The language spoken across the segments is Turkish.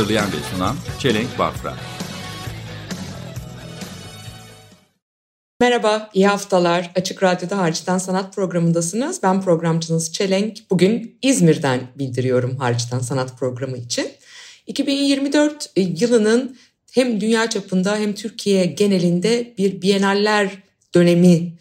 Hazırlayan ve sunan Çelenk Bafra. Merhaba, iyi haftalar. Açık Radyo'da Hariçten Sanat programındasınız. Ben programcınız Çelenk. Bugün İzmir'den bildiriyorum Hariçten Sanat programı için. 2024 yılının hem dünya çapında hem Türkiye genelinde bir Biyenaller dönemi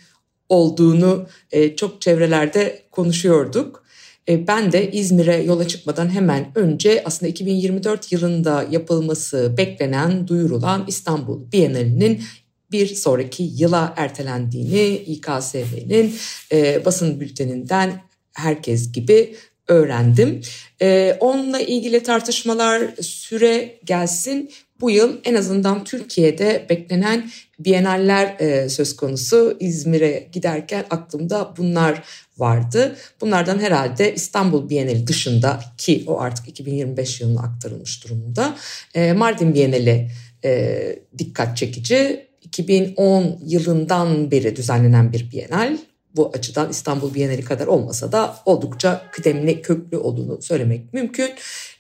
olduğunu e, çok çevrelerde konuşuyorduk. E, Ben de İzmir'e yola çıkmadan hemen önce aslında 2024 yılında yapılması beklenen, duyurulan İstanbul Bienalinin bir sonraki yıla ertelendiğini İKSV'nin e, basın bülteninden herkes gibi öğrendim. E, onunla ilgili tartışmalar süre gelsin. Bu yıl en azından Türkiye'de beklenen Biyenaller e, söz konusu. İzmir'e giderken aklımda bunlar vardı. Bunlardan herhalde İstanbul Bienali dışında ki o artık 2025 yılına aktarılmış durumda. E, Mardin Bienali e, dikkat çekici. 2010 yılından beri düzenlenen bir Bienal. Bu açıdan İstanbul Bienali kadar olmasa da oldukça kıdemli, köklü olduğunu söylemek mümkün.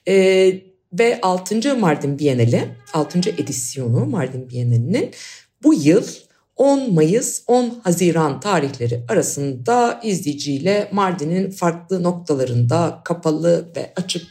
Ee, ve 6. Mardin Bienali, 6. edisyonu Mardin Bienali'nin bu yıl 10 Mayıs 10 Haziran tarihleri arasında izleyiciyle Mardin'in farklı noktalarında kapalı ve açık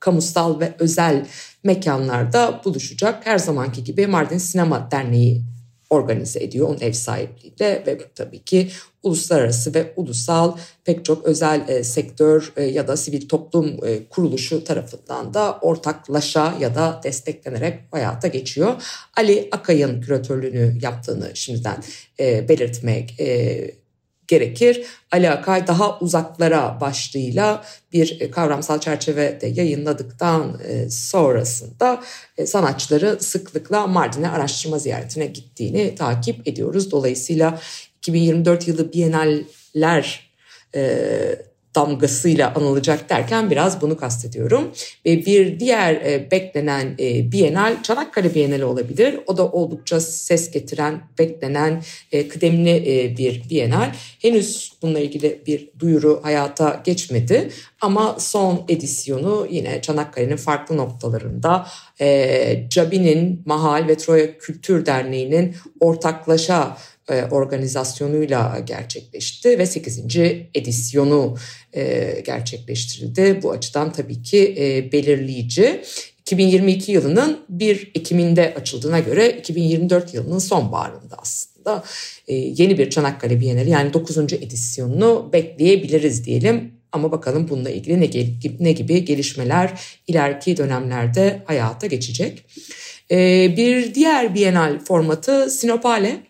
kamusal ve özel mekanlarda buluşacak. Her zamanki gibi Mardin Sinema Derneği organize ediyor onun ev sahipliğiyle ve tabii ki uluslararası ve ulusal pek çok özel e, sektör e, ya da sivil toplum e, kuruluşu tarafından da ortaklaşa ya da desteklenerek hayata geçiyor. Ali Akay'ın küratörlüğünü yaptığını şimdiden e, belirtmek e, gerekir. Ali Akay daha uzaklara başlığıyla bir kavramsal çerçevede yayınladıktan e, sonrasında e, sanatçıları sıklıkla Mardin'e araştırma ziyaretine gittiğini takip ediyoruz. Dolayısıyla 2024 yılı Biyenaller e, damgasıyla anılacak derken biraz bunu kastediyorum. Ve bir diğer e, beklenen e, Bienal Çanakkale Bienali olabilir. O da oldukça ses getiren, beklenen, e, kıdemli e, bir Bienal. Henüz bununla ilgili bir duyuru hayata geçmedi. Ama son edisyonu yine Çanakkale'nin farklı noktalarında e, Cabi'nin, Mahal ve Troya Kültür Derneği'nin ortaklaşa e, organizasyonuyla gerçekleşti ve 8. edisyonu e, gerçekleştirildi. Bu açıdan tabii ki e, belirleyici. 2022 yılının 1 Ekim'inde açıldığına göre 2024 yılının sonbaharında aslında yeni bir Çanakkale Bienali yani 9. edisyonunu bekleyebiliriz diyelim. Ama bakalım bununla ilgili ne, ne gibi gelişmeler ileriki dönemlerde hayata geçecek. Bir diğer Bienal formatı Sinopale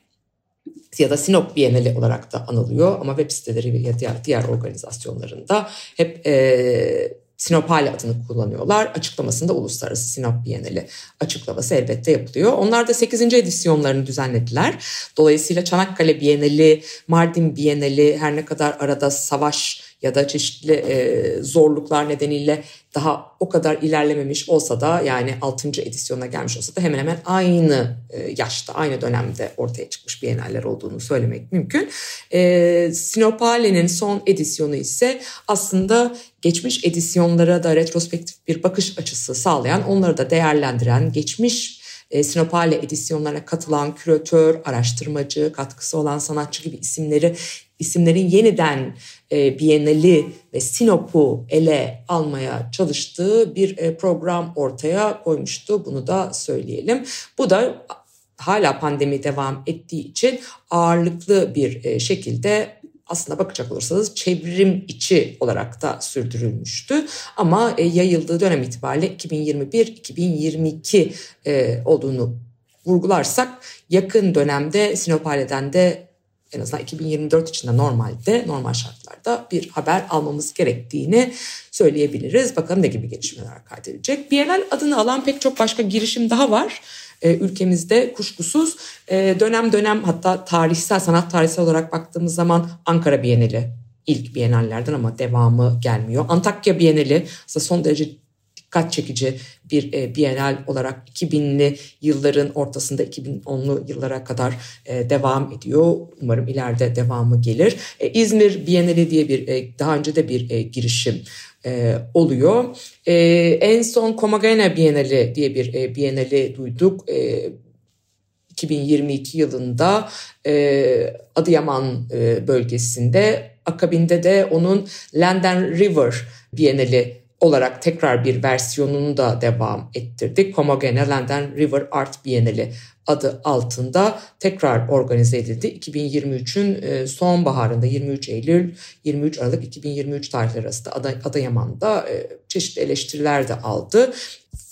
ya da Sinop Bienali olarak da anılıyor ama web siteleri ve diğer, diğer organizasyonlarında hep e, Sinopale adını kullanıyorlar. Açıklamasında Uluslararası Sinop Bienali açıklaması elbette yapılıyor. Onlar da 8. edisyonlarını düzenlediler. Dolayısıyla Çanakkale Bienali, Mardin Bienali her ne kadar arada savaş ya da çeşitli e, zorluklar nedeniyle daha o kadar ilerlememiş olsa da yani 6. edisyona gelmiş olsa da hemen hemen aynı e, yaşta, aynı dönemde ortaya çıkmış biyenaller olduğunu söylemek mümkün. E, Sinopale'nin son edisyonu ise aslında geçmiş edisyonlara da retrospektif bir bakış açısı sağlayan, onları da değerlendiren, geçmiş e, Sinopale edisyonlarına katılan küratör, araştırmacı, katkısı olan sanatçı gibi isimleri isimlerin yeniden e, ve Sinop'u ele almaya çalıştığı bir e, program ortaya koymuştu. Bunu da söyleyelim. Bu da hala pandemi devam ettiği için ağırlıklı bir e, şekilde aslında bakacak olursanız çevrim içi olarak da sürdürülmüştü. Ama e, yayıldığı dönem itibariyle 2021-2022 e, olduğunu vurgularsak yakın dönemde Sinopale'den de en azından 2024 içinde normalde normal şartlarda da bir haber almamız gerektiğini söyleyebiliriz. Bakalım ne gibi gelişmeler kaydedilecek. Bienal adını alan pek çok başka girişim daha var e, ülkemizde kuşkusuz e, dönem dönem hatta tarihsel sanat tarihsel olarak baktığımız zaman Ankara Bienali ilk bienallerden ama devamı gelmiyor. Antakya Bienali aslında son derece dikkat çekici bir e, bienal olarak 2000'li yılların ortasında 2010'lu yıllara kadar e, devam ediyor. Umarım ileride devamı gelir. E, İzmir Bienali diye bir e, daha önce de bir e, girişim e, oluyor. E, en son Komagene Bienali diye bir e, bienali duyduk. E, 2022 yılında e, Adıyaman e, bölgesinde akabinde de onun Land and River Bienali olarak tekrar bir versiyonunu da devam ettirdik. Homogene Land and River Art Bienali adı altında tekrar organize edildi. 2023'ün e, sonbaharında 23 Eylül 23 Aralık 2023 tarihleri arasında Adıyaman'da e, çeşitli eleştiriler de aldı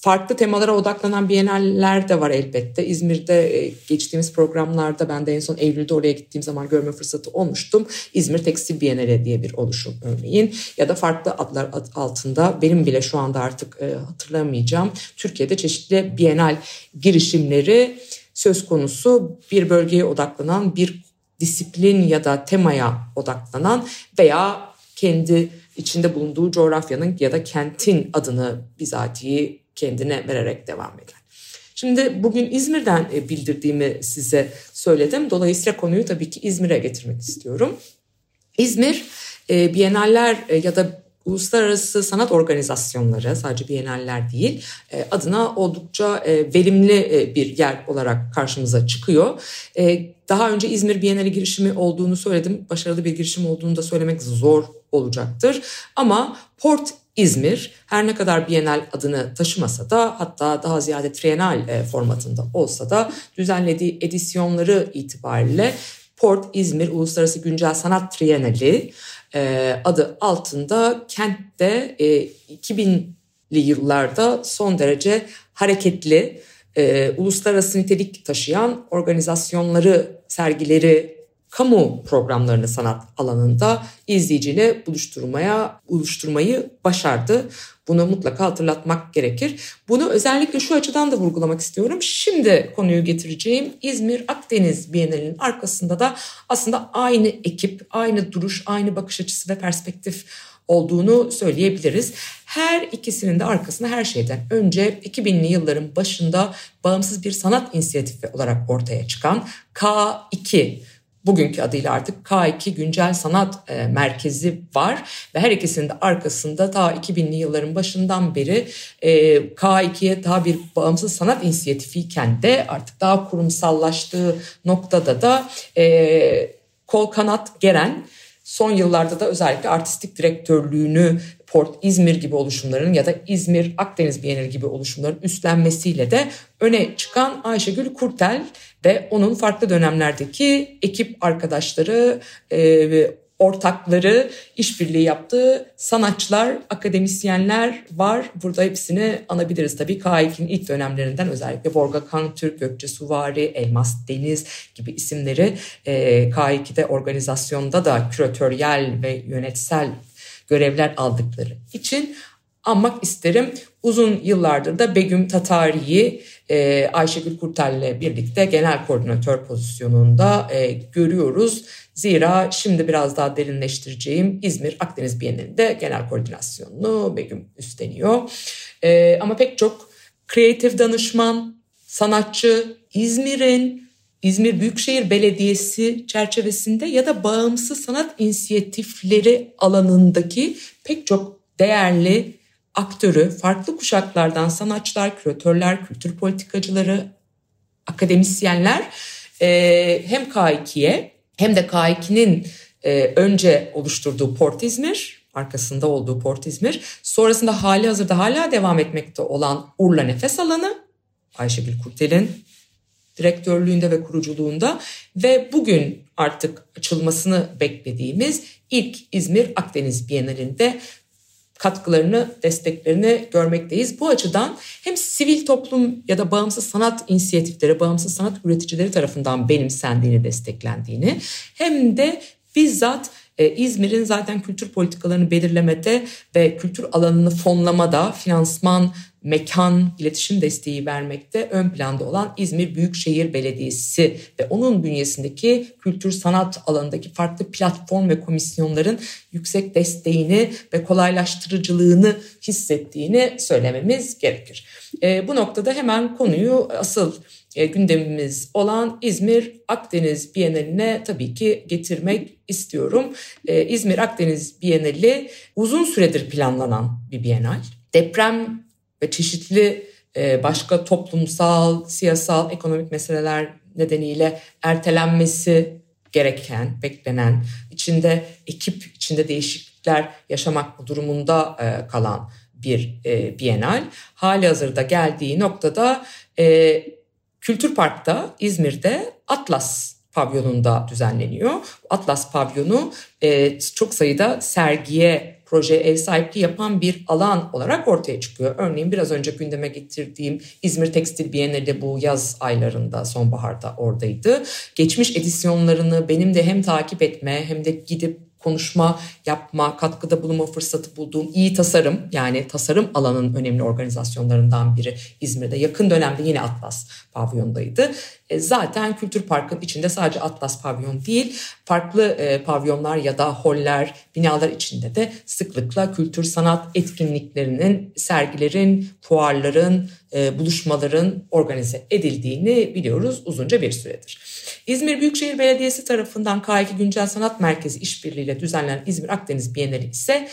farklı temalara odaklanan biyenaller de var elbette. İzmir'de e, geçtiğimiz programlarda ben de en son Eylül'de oraya gittiğim zaman görme fırsatı olmuştum. İzmir Tekstil Bienali diye bir oluşum örneğin ya da farklı adlar altında benim bile şu anda artık e, hatırlamayacağım. Türkiye'de çeşitli bienal girişimleri söz konusu bir bölgeye odaklanan bir disiplin ya da temaya odaklanan veya kendi içinde bulunduğu coğrafyanın ya da kentin adını bizatihi kendine vererek devam eden. Şimdi bugün İzmir'den e, bildirdiğimi size söyledim. Dolayısıyla konuyu tabii ki İzmir'e getirmek istiyorum. İzmir e, e, ya da uluslararası sanat organizasyonları sadece Biyenaller değil adına oldukça verimli bir yer olarak karşımıza çıkıyor. Daha önce İzmir Bienali girişimi olduğunu söyledim. Başarılı bir girişim olduğunu da söylemek zor olacaktır. Ama Port İzmir her ne kadar Bienal adını taşımasa da hatta daha ziyade trienal e, formatında olsa da düzenlediği edisyonları itibariyle Port İzmir Uluslararası Güncel Sanat Trienali e, adı altında kentte 2000'li e, yıllarda son derece hareketli, uluslararası nitelik taşıyan organizasyonları, sergileri kamu programlarını sanat alanında izleyiciyle buluşturmaya buluşturmayı başardı. Bunu mutlaka hatırlatmak gerekir. Bunu özellikle şu açıdan da vurgulamak istiyorum. Şimdi konuyu getireceğim İzmir Akdeniz Bienalinin arkasında da aslında aynı ekip, aynı duruş, aynı bakış açısı ve perspektif olduğunu söyleyebiliriz. Her ikisinin de arkasında her şeyden önce 2000'li yılların başında bağımsız bir sanat inisiyatifi olarak ortaya çıkan K2 bugünkü adıyla artık K2 Güncel Sanat e, Merkezi var ve her ikisinin de arkasında ta 2000'li yılların başından beri e, K2'ye daha bir bağımsız sanat inisiyatifiyken de artık daha kurumsallaştığı noktada da e, kol kanat geren son yıllarda da özellikle artistik direktörlüğünü Port İzmir gibi oluşumların ya da İzmir Akdeniz Bienali gibi oluşumların üstlenmesiyle de öne çıkan Ayşegül Kurtel ve onun farklı dönemlerdeki ekip arkadaşları ortakları, işbirliği yaptığı sanatçılar, akademisyenler var. Burada hepsini anabiliriz tabii. K2'nin ilk dönemlerinden özellikle Borga Kantürk, Gökçe Suvari, Elmas Deniz gibi isimleri e, K2'de organizasyonda da küratöryel ve yönetsel görevler aldıkları için anmak isterim. Uzun yıllardır da Begüm Tatari'yi e, Ayşegül Kurtel'le birlikte genel koordinatör pozisyonunda e, görüyoruz. Zira şimdi biraz daha derinleştireceğim İzmir Akdeniz Bienalinde genel koordinasyonunu Begüm üstleniyor. E, ama pek çok kreatif danışman, sanatçı, İzmir'in İzmir Büyükşehir Belediyesi çerçevesinde ya da bağımsız sanat inisiyatifleri alanındaki pek çok değerli aktörü, farklı kuşaklardan sanatçılar, küratörler, kültür politikacıları, akademisyenler e, hem K2'ye hem de K2'nin e, önce oluşturduğu Port İzmir, arkasında olduğu Port İzmir, sonrasında hali hazırda hala devam etmekte olan Urla Nefes Alanı, Ayşegül Kurtel'in direktörlüğünde ve kuruculuğunda ve bugün artık açılmasını beklediğimiz ilk İzmir Akdeniz Bienalinde katkılarını, desteklerini görmekteyiz. Bu açıdan hem sivil toplum ya da bağımsız sanat inisiyatifleri, bağımsız sanat üreticileri tarafından benimsendiğini, desteklendiğini hem de bizzat e, İzmir'in zaten kültür politikalarını belirlemede ve kültür alanını fonlamada finansman, mekan, iletişim desteği vermekte ön planda olan İzmir Büyükşehir Belediyesi ve onun bünyesindeki kültür sanat alanındaki farklı platform ve komisyonların yüksek desteğini ve kolaylaştırıcılığını hissettiğini söylememiz gerekir. E, bu noktada hemen konuyu asıl e, gündemimiz olan İzmir Akdeniz Bienali'ne tabii ki getirmek istiyorum. E, İzmir Akdeniz Bienali uzun süredir planlanan bir bienal. Deprem ve çeşitli e, başka toplumsal, siyasal, ekonomik meseleler nedeniyle ertelenmesi gereken, beklenen, içinde ekip içinde değişiklikler yaşamak durumunda e, kalan bir e, bienal. Hali hazırda geldiği noktada Kültür Park'ta İzmir'de Atlas pavyonunda düzenleniyor. Atlas pavyonu çok sayıda sergiye proje ev sahipliği yapan bir alan olarak ortaya çıkıyor. Örneğin biraz önce gündeme getirdiğim İzmir Tekstil Bienali bu yaz aylarında sonbaharda oradaydı. Geçmiş edisyonlarını benim de hem takip etme hem de gidip konuşma yapma, katkıda bulunma fırsatı bulduğum iyi tasarım yani tasarım alanının önemli organizasyonlarından biri İzmir'de. Yakın dönemde yine Atlas pavyondaydı. E, zaten Kültür Park'ın içinde sadece Atlas pavyon değil, farklı e, pavyonlar ya da holler, binalar içinde de sıklıkla kültür sanat etkinliklerinin, sergilerin, fuarların, buluşmaların organize edildiğini biliyoruz uzunca bir süredir. İzmir Büyükşehir Belediyesi tarafından K2 Güncel Sanat Merkezi işbirliğiyle düzenlenen İzmir Akdeniz Bienali ise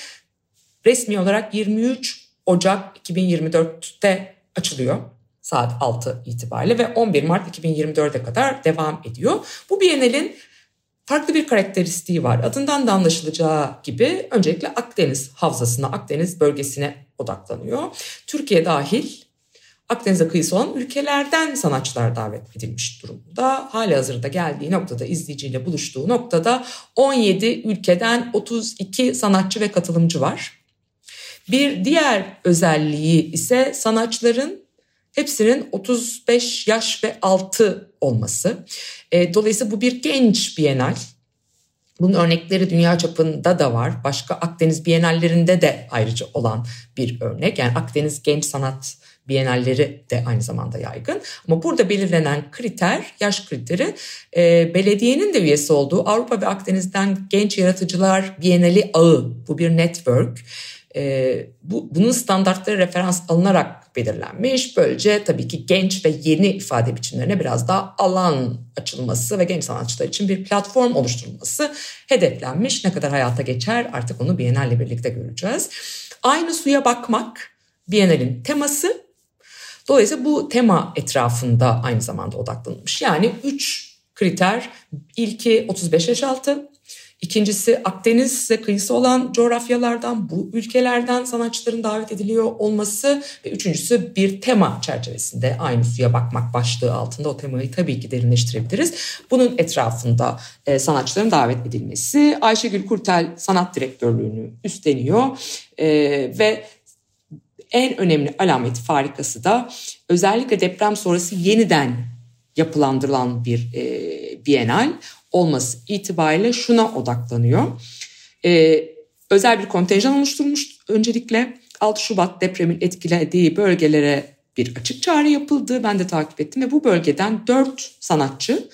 resmi olarak 23 Ocak 2024'te açılıyor saat 6 itibariyle ve 11 Mart 2024'e kadar devam ediyor. Bu Bienal'in farklı bir karakteristiği var. Adından da anlaşılacağı gibi öncelikle Akdeniz havzasına, Akdeniz bölgesine odaklanıyor. Türkiye dahil Akdeniz'e kıyısı olan ülkelerden sanatçılar davet edilmiş durumda. Hali hazırda geldiği noktada, izleyiciyle buluştuğu noktada 17 ülkeden 32 sanatçı ve katılımcı var. Bir diğer özelliği ise sanatçıların hepsinin 35 yaş ve altı olması. E, dolayısıyla bu bir genç bienal. Bunun örnekleri dünya çapında da var. Başka Akdeniz bienallerinde de ayrıca olan bir örnek. Yani Akdeniz Genç Sanat Bienalleri de aynı zamanda yaygın. Ama burada belirlenen kriter, yaş kriteri e, belediyenin de üyesi olduğu Avrupa ve Akdeniz'den Genç Yaratıcılar Bienali ağı. Bu bir network. E, bu, bunun standartları referans alınarak belirlenmiş. Böylece tabii ki genç ve yeni ifade biçimlerine biraz daha alan açılması ve genç sanatçılar için bir platform oluşturulması hedeflenmiş. Ne kadar hayata geçer artık onu Biennale birlikte göreceğiz. Aynı suya bakmak Biennale'in teması. Dolayısıyla bu tema etrafında aynı zamanda odaklanılmış. Yani üç kriter. İlki 35 yaş altı, İkincisi Akdeniz'e kıyısı olan coğrafyalardan, bu ülkelerden sanatçıların davet ediliyor olması ve üçüncüsü bir tema çerçevesinde aynı suya bakmak başlığı altında o temayı tabii ki derinleştirebiliriz. Bunun etrafında e, sanatçıların davet edilmesi. Ayşegül Kurtel sanat direktörlüğünü üstleniyor e, ve en önemli alamet farikası da özellikle deprem sonrası yeniden yapılandırılan bir e, bienal olması itibariyle şuna odaklanıyor. Ee, özel bir kontenjan oluşturmuş öncelikle 6 Şubat depremin etkilediği bölgelere bir açık çağrı yapıldı. Ben de takip ettim ve bu bölgeden 4 sanatçı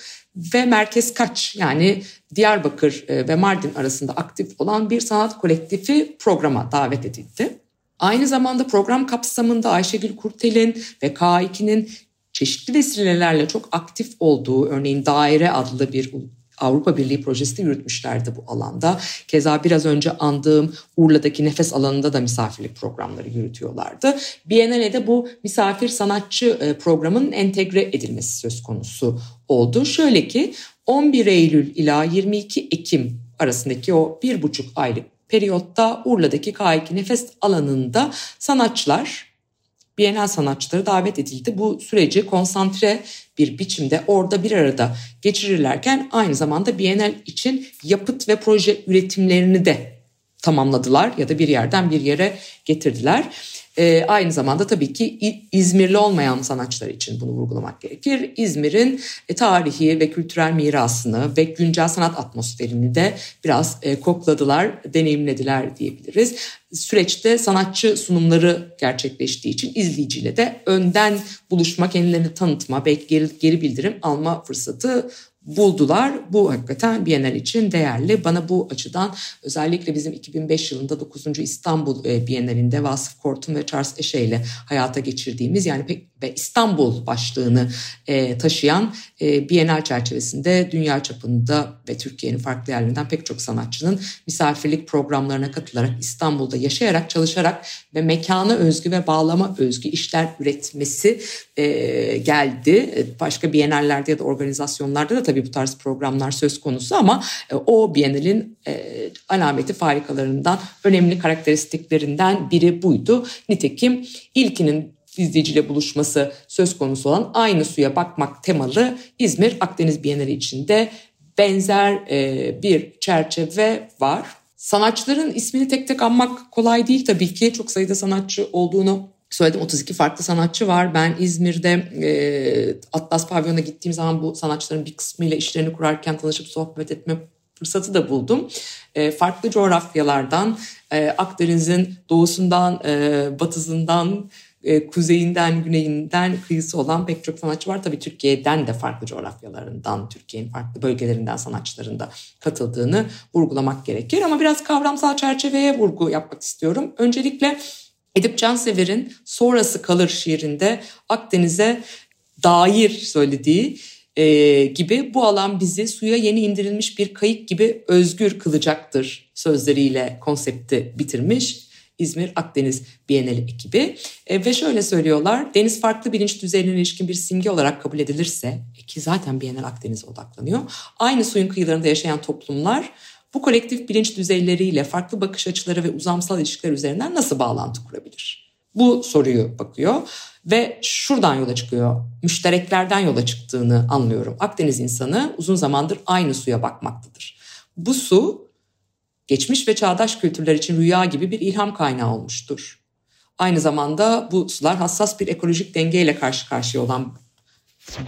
ve Merkez Kaç yani Diyarbakır e, ve Mardin arasında aktif olan bir sanat kolektifi programa davet edildi. Aynı zamanda program kapsamında Ayşegül Kurtel'in ve K2'nin çeşitli vesilelerle çok aktif olduğu örneğin Daire adlı bir Avrupa Birliği projesi de yürütmüşlerdi bu alanda. Keza biraz önce andığım Urla'daki nefes alanında da misafirlik programları yürütüyorlardı. Biennale'de bu misafir sanatçı e, programının entegre edilmesi söz konusu oldu. Şöyle ki 11 Eylül ila 22 Ekim arasındaki o bir buçuk aylık periyotta Urla'daki K2 nefes alanında sanatçılar Bienal sanatçıları davet edildi. Bu süreci konsantre bir biçimde orada bir arada geçirirlerken aynı zamanda Bienal için yapıt ve proje üretimlerini de tamamladılar ya da bir yerden bir yere getirdiler. E, aynı zamanda tabii ki İzmirli olmayan sanatçılar için bunu vurgulamak gerekir. İzmir'in e, tarihi ve kültürel mirasını ve güncel sanat atmosferini de biraz e, kokladılar, deneyimlediler diyebiliriz. Süreçte sanatçı sunumları gerçekleştiği için izleyiciyle de önden buluşma, kendilerini tanıtma, belki geri, geri bildirim alma fırsatı buldular. Bu hakikaten Bienal için değerli. Bana bu açıdan özellikle bizim 2005 yılında 9. İstanbul e, Bienalinde Vasıf Kortun ve Charles Eşe ile hayata geçirdiğimiz yani pek ve İstanbul başlığını e, taşıyan e, çerçevesinde dünya çapında ve Türkiye'nin farklı yerlerinden pek çok sanatçının misafirlik programlarına katılarak İstanbul'da yaşayarak, çalışarak ve mekana özgü ve bağlama özgü işler üretmesi e, geldi. Başka Bienallerde ya da organizasyonlarda da tabii bu tarz programlar söz konusu ama e, o Bienal'in e, alameti farikalarından, önemli karakteristiklerinden biri buydu. Nitekim ilkinin izleyiciyle buluşması söz konusu olan aynı suya bakmak temalı İzmir Akdeniz Bienali içinde benzer e, bir çerçeve var. Sanatçıların ismini tek tek anmak kolay değil tabii ki. Çok sayıda sanatçı olduğunu söyledim. 32 farklı sanatçı var. Ben İzmir'de e, Atlas Pavyon'a gittiğim zaman bu sanatçıların bir kısmıyla işlerini kurarken tanışıp sohbet etme fırsatı da buldum. E, farklı coğrafyalardan, e, Akdeniz'in doğusundan, e, batısından, e, kuzeyinden, güneyinden kıyısı olan pek çok sanatçı var. Tabii Türkiye'den de farklı coğrafyalarından, Türkiye'nin farklı bölgelerinden sanatçıların da katıldığını vurgulamak gerekir. Ama biraz kavramsal çerçeveye vurgu yapmak istiyorum. Öncelikle Edip Cansever'in Sonrası Kalır şiirinde Akdeniz'e dair söylediği e, gibi bu alan bizi suya yeni indirilmiş bir kayık gibi özgür kılacaktır sözleriyle konsepti bitirmiş. İzmir Akdeniz Bienali ekibi. E, ve şöyle söylüyorlar, deniz farklı bilinç düzeyine ilişkin bir simge olarak kabul edilirse, e, ki zaten Bienal Akdeniz'e odaklanıyor, aynı suyun kıyılarında yaşayan toplumlar bu kolektif bilinç düzeyleriyle farklı bakış açıları ve uzamsal ilişkiler üzerinden nasıl bağlantı kurabilir? Bu soruyu bakıyor ve şuradan yola çıkıyor. Müştereklerden yola çıktığını anlıyorum. Akdeniz insanı uzun zamandır aynı suya bakmaktadır. Bu su geçmiş ve çağdaş kültürler için rüya gibi bir ilham kaynağı olmuştur. Aynı zamanda bu sular hassas bir ekolojik dengeyle karşı karşıya olan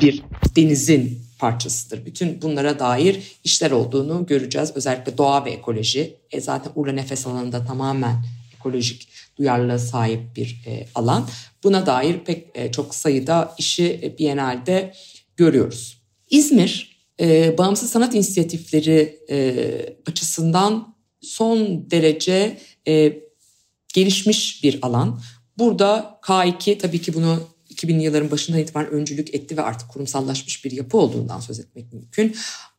bir denizin parçasıdır. Bütün bunlara dair işler olduğunu göreceğiz. Özellikle doğa ve ekoloji. E zaten Urla Nefes alanında tamamen ekolojik duyarlılığa sahip bir e, alan. Buna dair pek e, çok sayıda işi e, Biennale'de görüyoruz. İzmir e, bağımsız sanat inisiyatifleri e, açısından son derece e, gelişmiş bir alan. Burada K2 tabii ki bunu 2000'li yılların başından itibaren öncülük etti ve artık kurumsallaşmış bir yapı olduğundan söz etmek mümkün.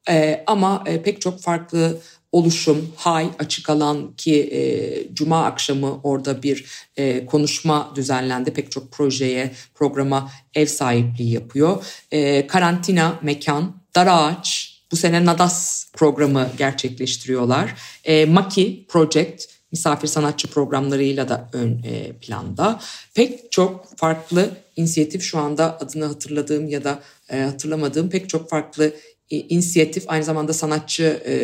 E, ama e, pek çok farklı oluşum, hay, açık alan ki e, cuma akşamı orada bir e, konuşma düzenlendi. Pek çok projeye, programa ev sahipliği yapıyor. E, karantina, mekan, dar ağaç, bu sene Nadas programı gerçekleştiriyorlar. E, Maki Project misafir sanatçı programlarıyla da ön e, planda. Pek çok farklı inisiyatif şu anda adını hatırladığım ya da e, hatırlamadığım pek çok farklı e, inisiyatif aynı zamanda sanatçı e,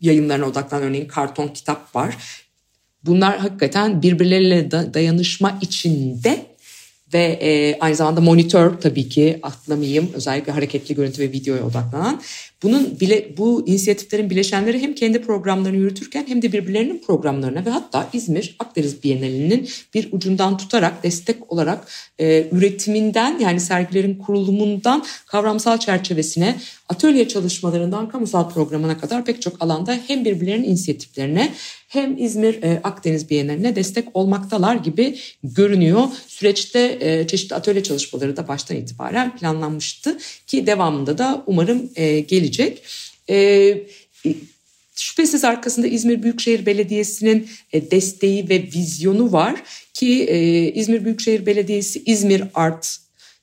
yayınlarına odaklanan örneğin karton kitap var. Bunlar hakikaten birbirleriyle dayanışma içinde ve e, aynı zamanda monitör tabii ki atlamayayım özellikle hareketli görüntü ve videoya odaklanan. Bunun bile bu inisiyatiflerin bileşenleri hem kendi programlarını yürütürken hem de birbirlerinin programlarına ve hatta İzmir Akdeniz Bienalinin bir ucundan tutarak destek olarak e, üretiminden yani sergilerin kurulumundan kavramsal çerçevesine atölye çalışmalarından kamusal programına kadar pek çok alanda hem birbirlerinin inisiyatiflerine hem İzmir e, Akdeniz Bienali'ne destek olmaktalar gibi görünüyor. Süreçte e, çeşitli atölye çalışmaları da baştan itibaren planlanmıştı ki devamında da umarım e, gelecek. E, Şüphesiz arkasında İzmir Büyükşehir Belediyesi'nin e, desteği ve vizyonu var ki e, İzmir Büyükşehir Belediyesi İzmir Art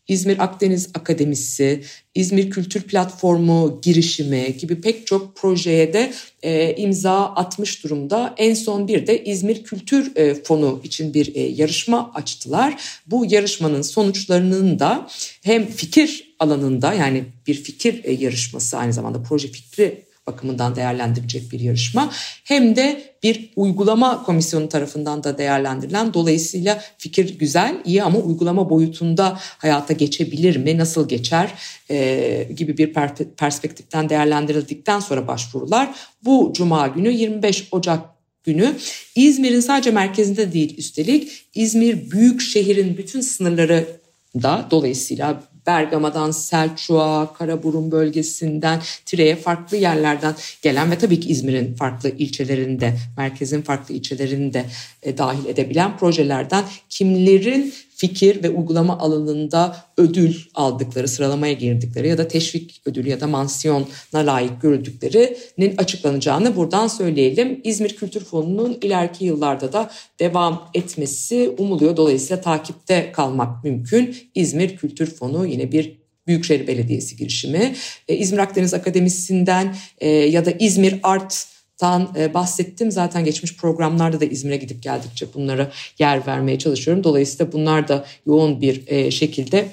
İzmir Akdeniz Akademisi, İzmir Kültür Platformu girişimi gibi pek çok projeye de e, imza atmış durumda. En son bir de İzmir Kültür e, Fonu için bir e, yarışma açtılar. Bu yarışmanın sonuçlarının da hem fikir alanında yani bir fikir e, yarışması aynı zamanda proje fikri bakımından değerlendirilecek bir yarışma. Hem de bir uygulama komisyonu tarafından da değerlendirilen dolayısıyla fikir güzel iyi ama uygulama boyutunda hayata geçebilir mi nasıl geçer e, gibi bir perspektiften değerlendirildikten sonra başvurular bu cuma günü 25 Ocak günü İzmir'in sadece merkezinde değil üstelik İzmir büyük şehrin bütün sınırları da dolayısıyla Bergama'dan Selçuk'a, Karaburun bölgesinden Tire'ye farklı yerlerden gelen ve tabii ki İzmir'in farklı ilçelerinde, merkezin farklı ilçelerinde e, dahil edebilen projelerden kimlerin fikir ve uygulama alanında ödül aldıkları, sıralamaya girdikleri ya da teşvik ödülü ya da mansiyona layık görüldüklerinin açıklanacağını buradan söyleyelim. İzmir Kültür Fonu'nun ileriki yıllarda da devam etmesi umuluyor. Dolayısıyla takipte kalmak mümkün. İzmir Kültür Fonu yine bir Büyükşehir Belediyesi girişimi. Ee, İzmir Akdeniz Akademisi'nden e, ya da İzmir Art tan e, bahsettim. Zaten geçmiş programlarda da İzmir'e gidip geldikçe bunlara yer vermeye çalışıyorum. Dolayısıyla bunlar da yoğun bir e, şekilde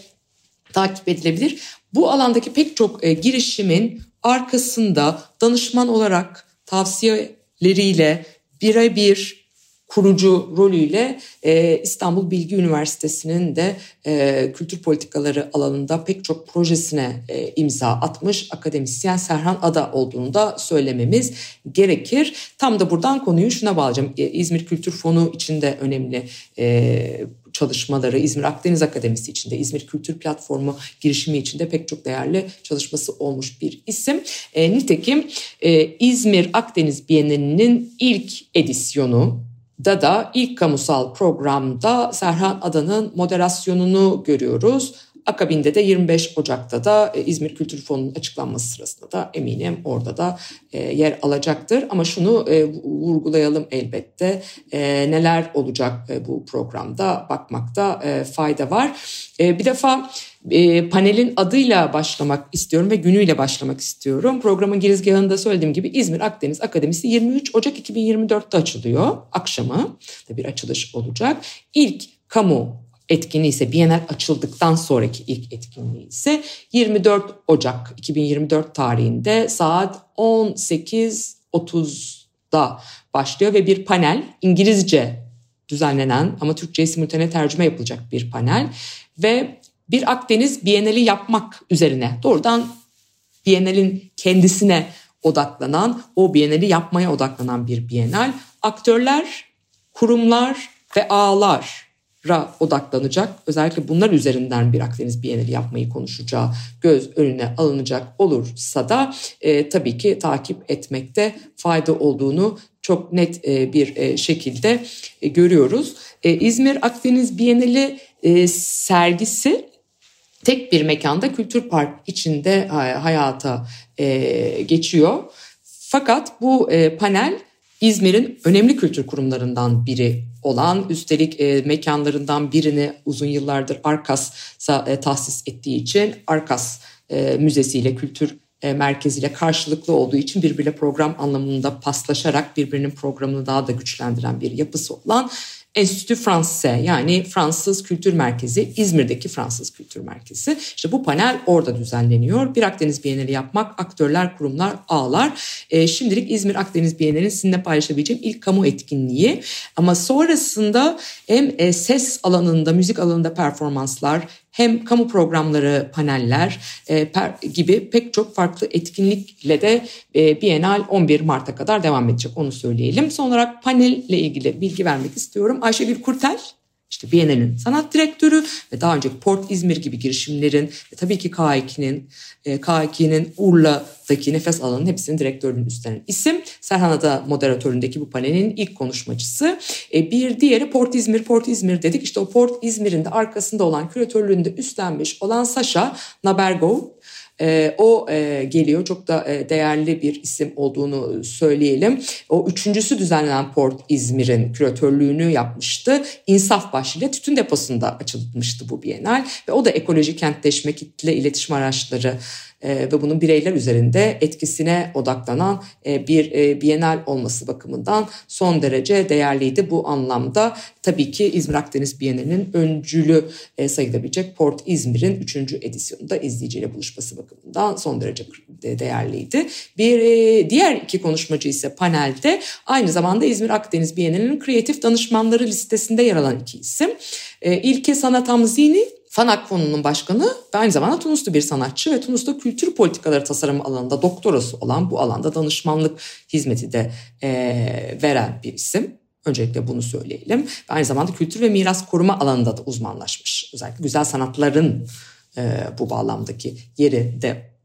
takip edilebilir. Bu alandaki pek çok e, girişimin arkasında danışman olarak tavsiyeleriyle birebir kurucu rolüyle e, İstanbul Bilgi Üniversitesi'nin de e, kültür politikaları alanında pek çok projesine e, imza atmış akademisyen Serhan Ada olduğunu da söylememiz gerekir. Tam da buradan konuyu şuna bağlayacağım. E, İzmir Kültür Fonu içinde önemli e, çalışmaları, İzmir Akdeniz Akademisi içinde, İzmir Kültür Platformu girişimi içinde pek çok değerli çalışması olmuş bir isim. E, nitekim e, İzmir Akdeniz Bienalinin ilk edisyonu da da ilk kamusal programda Serhan Adan'ın moderasyonunu görüyoruz. Akabinde de 25 Ocak'ta da e, İzmir Kültür Fonu'nun açıklanması sırasında da eminim orada da e, yer alacaktır. Ama şunu e, vurgulayalım elbette neler olacak bu programda bakmakta fayda var. Bir defa panelin adıyla başlamak istiyorum ve günüyle başlamak istiyorum. Programın girizgahında söylediğim gibi İzmir Akdeniz Akademisi 23 Ocak 2024'te açılıyor. Akşamı da bir açılış olacak. İlk kamu etkinliği ise Bienal açıldıktan sonraki ilk etkinliği ise 24 Ocak 2024 tarihinde saat 18.30'da başlıyor ve bir panel İngilizce düzenlenen ama Türkçe'ye simultane tercüme yapılacak bir panel ve bir Akdeniz Bienali yapmak üzerine doğrudan Bienal'in kendisine odaklanan, o Bienali yapmaya odaklanan bir Bienal. Aktörler, kurumlar ve ağlar ra odaklanacak. Özellikle bunlar üzerinden bir Akdeniz Bienali yapmayı konuşacağı göz önüne alınacak olursa da e, tabii ki takip etmekte fayda olduğunu çok net e, bir e, şekilde e, görüyoruz. E, İzmir Akdeniz Bienali e, sergisi tek bir mekanda Kültür Park içinde e, hayata e, geçiyor. Fakat bu e, panel İzmir'in önemli kültür kurumlarından biri olan üstelik e, mekanlarından birini uzun yıllardır Arkas'a e, tahsis ettiği için Arkas e, Müzesi ile Kültür e, merkeziyle karşılıklı olduğu için birbiriyle program anlamında paslaşarak birbirinin programını daha da güçlendiren bir yapısı olan Enstitü Français yani Fransız Kültür Merkezi, İzmir'deki Fransız Kültür Merkezi. İşte bu panel orada düzenleniyor. Bir Akdeniz Bienali yapmak, aktörler, kurumlar, ağlar. E, şimdilik İzmir Akdeniz Bienali'nin sizinle paylaşabileceğim ilk kamu etkinliği. Ama sonrasında hem e, ses alanında, müzik alanında performanslar, hem kamu programları, paneller e, per, gibi pek çok farklı etkinlikle de e, Bienal 11 Mart'a kadar devam edecek onu söyleyelim. Son olarak panelle ilgili bilgi vermek istiyorum. Ayşegül Kurtel işte Biennale'nin sanat direktörü ve daha önceki Port İzmir gibi girişimlerin ve tabii ki K2'nin e, K2'nin Urla'daki nefes alanının hepsinin direktörlüğünü üstlenen isim. Serhan moderatöründeki bu panelin ilk konuşmacısı. E, bir diğeri Port İzmir, Port İzmir dedik. İşte o Port İzmir'in de arkasında olan küratörlüğünde üstlenmiş olan Sasha Nabergov e, o e, geliyor. Çok da e, değerli bir isim olduğunu söyleyelim. O üçüncüsü düzenlenen Port İzmir'in küratörlüğünü yapmıştı. İnsaf başlığıyla tütün deposunda açılmıştı bu Bienal ve o da ekoloji kentleşme, kitle iletişim araçları ve bunun bireyler üzerinde etkisine odaklanan e, bir e, bienal olması bakımından son derece değerliydi. Bu anlamda tabii ki İzmir Akdeniz Bienalinin öncülü sayılabilecek Port İzmir'in 3. edisyonunda izleyiciyle buluşması bakımından son derece de değerliydi. Bir e, diğer iki konuşmacı ise panelde aynı zamanda İzmir Akdeniz Bienalinin kreatif danışmanları listesinde yer alan iki isim. E, İlke Sanat Hamzini Fanak Fonu'nun başkanı ve aynı zamanda Tunuslu bir sanatçı ve Tunus'ta kültür politikaları tasarım alanında doktorası olan bu alanda danışmanlık hizmeti de e, veren bir isim. Öncelikle bunu söyleyelim. Ve aynı zamanda kültür ve miras koruma alanında da uzmanlaşmış. Özellikle güzel sanatların e, bu bağlamdaki yeri de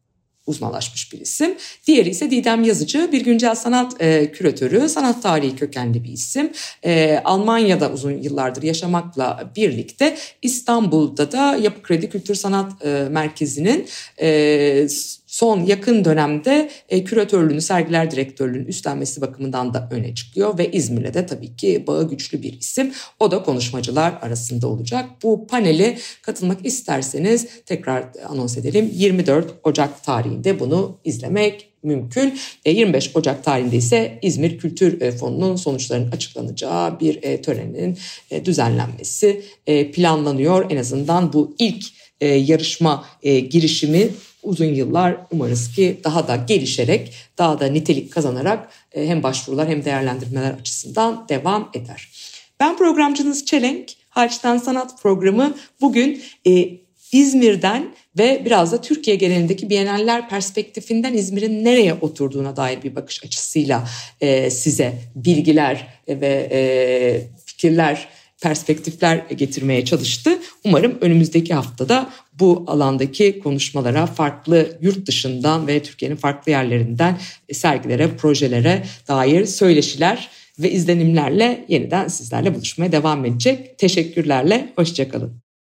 uzmanlaşmış bir isim. Diğeri ise Didem Yazıcı, bir güncel sanat e, küratörü, sanat tarihi kökenli bir isim. E, Almanya'da uzun yıllardır yaşamakla birlikte İstanbul'da da Yapı Kredi Kültür Sanat e, Merkezi'nin e, son yakın dönemde e, küratörlüğünü, sergiler direktörlüğünü üstlenmesi bakımından da öne çıkıyor ve İzmir'le de tabii ki bağı güçlü bir isim. O da konuşmacılar arasında olacak. Bu paneli katılmak isterseniz tekrar anons edelim. 24 Ocak tarihinde bunu izlemek mümkün. 25 e, Ocak tarihinde ise İzmir Kültür e, Fonu'nun sonuçlarının açıklanacağı bir e, törenin düzenlenmesi planlanıyor. En azından bu ilk yarışma girişimi uzun yıllar umarız ki daha da gelişerek, daha da nitelik kazanarak e, hem başvurular hem değerlendirmeler açısından devam eder. Ben programcınız Çelenk, Harçtan Sanat programı bugün e, İzmir'den ve biraz da Türkiye genelindeki Biyeneller perspektifinden İzmir'in nereye oturduğuna dair bir bakış açısıyla e, size bilgiler ve e, fikirler perspektifler getirmeye çalıştı. Umarım önümüzdeki haftada bu alandaki konuşmalara farklı yurt dışından ve Türkiye'nin farklı yerlerinden sergilere, projelere dair söyleşiler ve izlenimlerle yeniden sizlerle buluşmaya devam edecek. Teşekkürlerle, hoşçakalın.